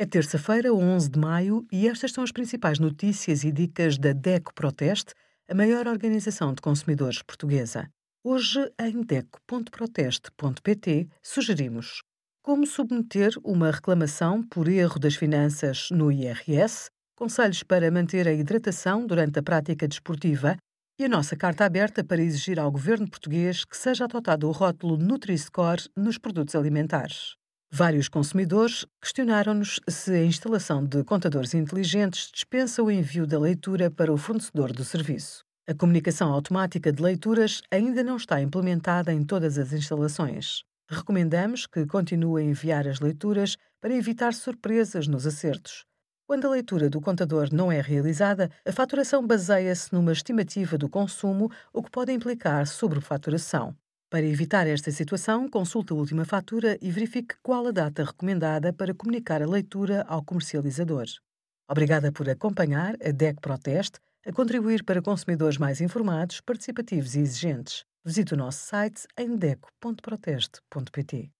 É terça-feira, 11 de maio, e estas são as principais notícias e dicas da DECO Proteste, a maior organização de consumidores portuguesa. Hoje, em DECO.proteste.pt, sugerimos como submeter uma reclamação por erro das finanças no IRS, conselhos para manter a hidratação durante a prática desportiva e a nossa carta aberta para exigir ao governo português que seja adotado o rótulo Nutri-Score nos produtos alimentares. Vários consumidores questionaram-nos se a instalação de contadores inteligentes dispensa o envio da leitura para o fornecedor do serviço. A comunicação automática de leituras ainda não está implementada em todas as instalações. Recomendamos que continue a enviar as leituras para evitar surpresas nos acertos. Quando a leitura do contador não é realizada, a faturação baseia-se numa estimativa do consumo, o que pode implicar sobrefaturação. Para evitar esta situação, consulte a última fatura e verifique qual a data recomendada para comunicar a leitura ao comercializador. Obrigada por acompanhar a DEC Proteste a contribuir para consumidores mais informados, participativos e exigentes. Visite o nosso site em deco.proteste.pt.